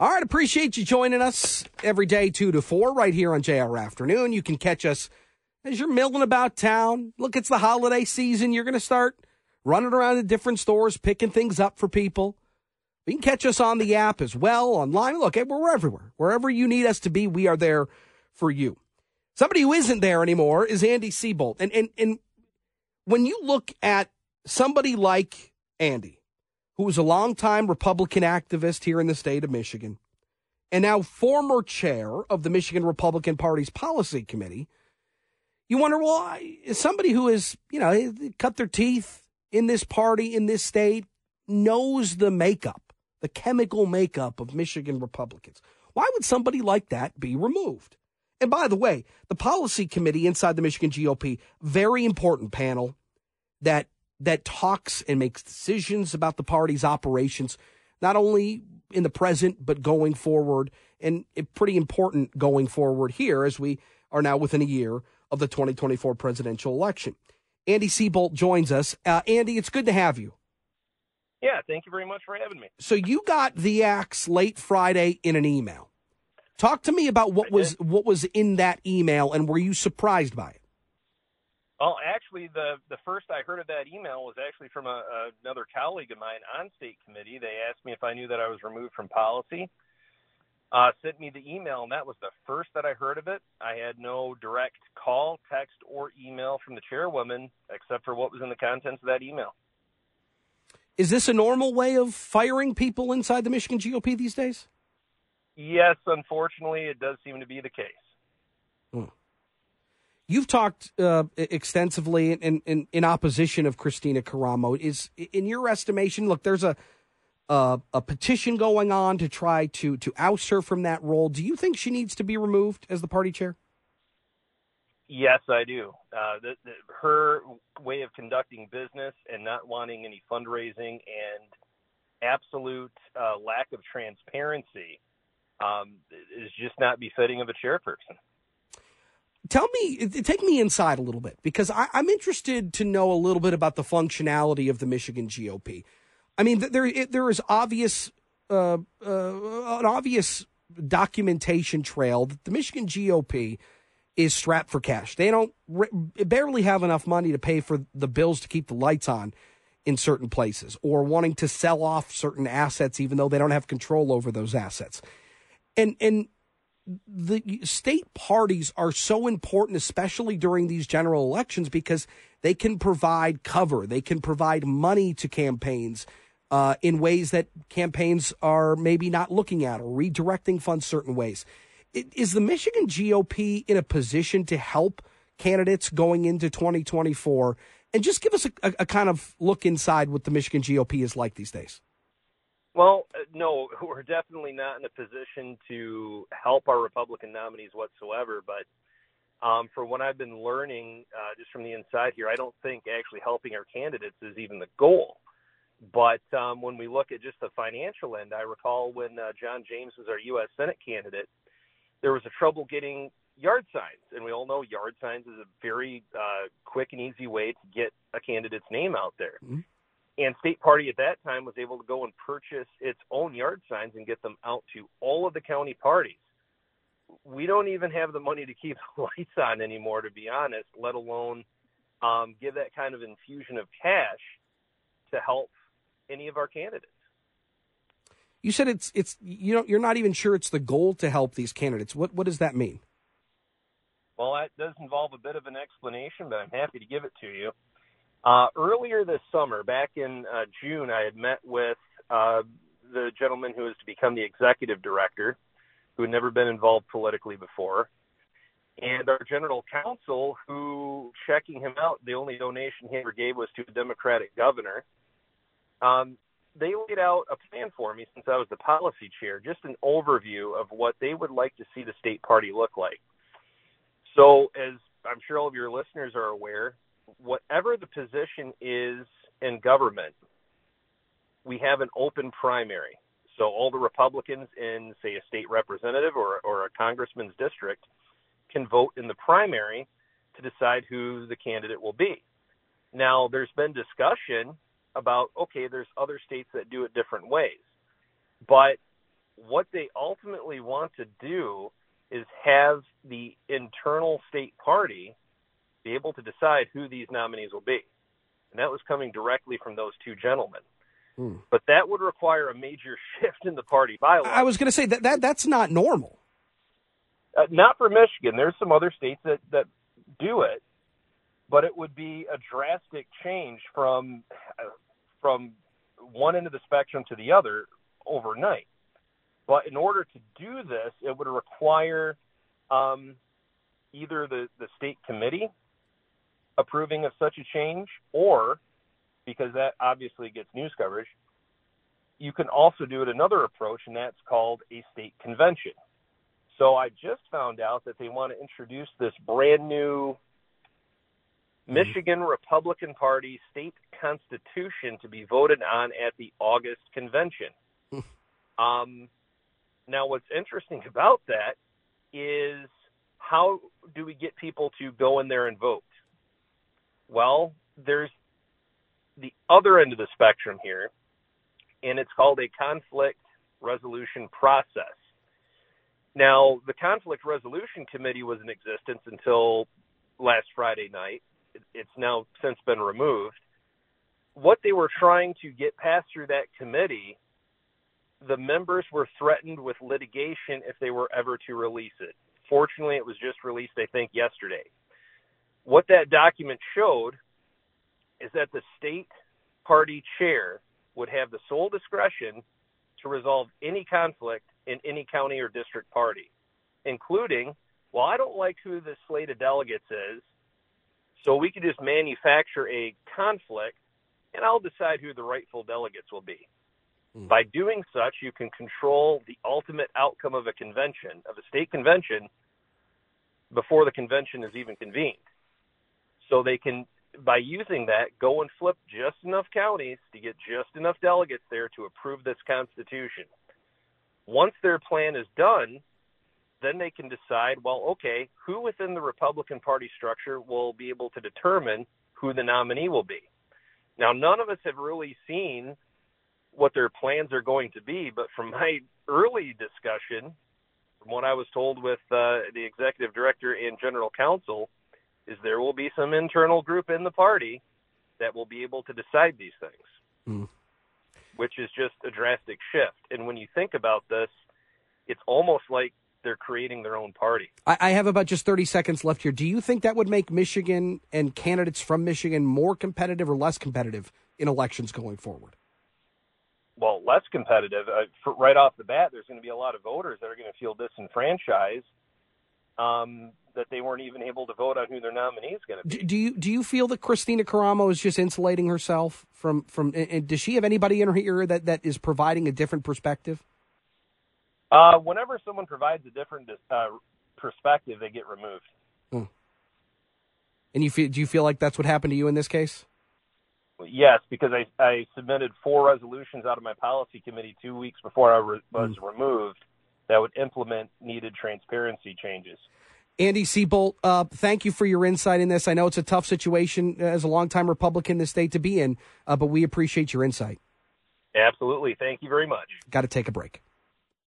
All right, appreciate you joining us every day, 2 to 4, right here on JR Afternoon. You can catch us as you're milling about town. Look, it's the holiday season. You're going to start running around to different stores, picking things up for people. You can catch us on the app as well, online. Look, eh, we're everywhere. Wherever you need us to be, we are there for you. Somebody who isn't there anymore is Andy Sebolt. And, and, and when you look at somebody like Andy, who was a longtime Republican activist here in the state of Michigan, and now former chair of the Michigan Republican Party's policy committee, you wonder, well, somebody who has, you know, cut their teeth in this party, in this state, knows the makeup, the chemical makeup of Michigan Republicans. Why would somebody like that be removed? And by the way, the policy committee inside the Michigan GOP, very important panel that that talks and makes decisions about the party's operations, not only in the present but going forward, and pretty important going forward here as we are now within a year of the 2024 presidential election. Andy Sebolt joins us. Uh, Andy, it's good to have you. Yeah, thank you very much for having me. So you got the axe late Friday in an email. Talk to me about what was what was in that email, and were you surprised by it? Well, actually, the the first I heard of that email was actually from a, another colleague of mine on state committee. They asked me if I knew that I was removed from policy. Uh, sent me the email, and that was the first that I heard of it. I had no direct call, text, or email from the chairwoman except for what was in the contents of that email. Is this a normal way of firing people inside the Michigan GOP these days? Yes, unfortunately, it does seem to be the case. Hmm. You've talked uh, extensively in, in, in opposition of Kristina Karamo. Is in your estimation? Look, there's a uh, a petition going on to try to to oust her from that role. Do you think she needs to be removed as the party chair? Yes, I do. Uh, the, the, her way of conducting business and not wanting any fundraising and absolute uh, lack of transparency um, is just not befitting of a chairperson. Tell me, take me inside a little bit because I, am interested to know a little bit about the functionality of the Michigan GOP. I mean, there there is obvious uh, uh, an obvious documentation trail that the Michigan GOP is strapped for cash. They don't barely have enough money to pay for the bills to keep the lights on in certain places, or wanting to sell off certain assets even though they don't have control over those assets and and the state parties are so important, especially during these general elections, because they can provide cover, they can provide money to campaigns uh, in ways that campaigns are maybe not looking at or redirecting funds certain ways. Is the Michigan GOP in a position to help candidates going into 2024? And just give us a, a, a kind of look inside what the Michigan GOP is like these days. Well, uh, no, we're definitely not in a position to help our Republican nominees whatsoever. But um, for what I've been learning uh, just from the inside here, I don't think actually helping our candidates is even the goal. But um, when we look at just the financial end, I recall when uh, John James was our U.S. Senate candidate, there was a trouble getting yard signs, and we all know yard signs is a very uh, quick and easy way to get a candidate's name out there. Mm-hmm. And State Party at that time was able to go and purchase its own yard signs and get them out to all of the county parties. We don't even have the money to keep the lights on anymore, to be honest, let alone um, give that kind of infusion of cash to help any of our candidates. You said it's it's you know you're not even sure it's the goal to help these candidates. What what does that mean? Well, that does involve a bit of an explanation, but I'm happy to give it to you. Uh, earlier this summer, back in uh, June, I had met with uh, the gentleman who is to become the executive director, who had never been involved politically before, and our general counsel, who checking him out, the only donation he ever gave was to a Democratic governor. Um, they laid out a plan for me since I was the policy chair, just an overview of what they would like to see the state party look like. So, as I'm sure all of your listeners are aware, whatever the position is in government, we have an open primary. So all the Republicans in, say, a state representative or, or a congressman's district can vote in the primary to decide who the candidate will be. Now, there's been discussion about, okay, there's other states that do it different ways. But what they ultimately want to do is have the internal state party be able to decide who these nominees will be. And that was coming directly from those two gentlemen. Hmm. But that would require a major shift in the party bylaws. I was going to say that, that that's not normal. Uh, not for Michigan. There's some other states that, that do it, but it would be a drastic change from uh, from one end of the spectrum to the other overnight. But in order to do this, it would require um, either the, the state committee approving of such a change, or because that obviously gets news coverage, you can also do it another approach, and that's called a state convention. So I just found out that they want to introduce this brand new mm-hmm. Michigan Republican Party state constitution to be voted on at the August convention. um, now, what's interesting about that is how do we get people to go in there and vote? Well, there's the other end of the spectrum here, and it's called a conflict resolution process. Now, the Conflict Resolution Committee was in existence until last Friday night. It's now since been removed. What they were trying to get passed through that committee, the members were threatened with litigation if they were ever to release it. Fortunately, it was just released, I think, yesterday. What that document showed is that the state party chair would have the sole discretion to resolve any conflict in any county or district party, including, well, I don't like who the slate of delegates is, so we could just manufacture a conflict and I'll decide who the rightful delegates will be. Mm. By doing such, you can control the ultimate outcome of a convention, of a state convention, before the convention is even convened. So they can, by using that, go and flip just enough counties to get just enough delegates there to approve this Constitution. Once their plan is done, then they can decide, well, okay, who within the Republican Party structure will be able to determine who the nominee will be. Now, none of us have really seen what their plans are going to be, but from my early discussion, from what I was told with uh, the executive director and general counsel, is there will be some internal group in the party that will be able to decide these things. Mm which is just a drastic shift. And when you think about this, it's almost like they're creating their own party. I, have about just 30 seconds left here. Do you think that would make Michigan and candidates from Michigan more competitive or less competitive in elections going forward? Well, less competitive. Uh, for, right off the bat, there's going to be a lot of voters that are going to feel disenfranchised um, that they weren't even able to vote on who their nominee is going to be. Do, do, you do you feel that Kristina Karamo is just insulating herself from from? And does she have anybody in her ear that that is providing a different perspective? Uh, whenever someone provides a different uh, perspective, they get removed. Hmm. And you feel? Do you feel like that's what happened to you in this case? Yes, because I, I submitted four resolutions out of my policy committee two weeks before I re- was mm. removed that would implement needed transparency changes. Andy Sebolt, uh, thank you for your insight in this. I know it's a tough situation as a longtime Republican in the state to be in, uh, but we appreciate your insight. Absolutely. Thank you very much. Got to take a break.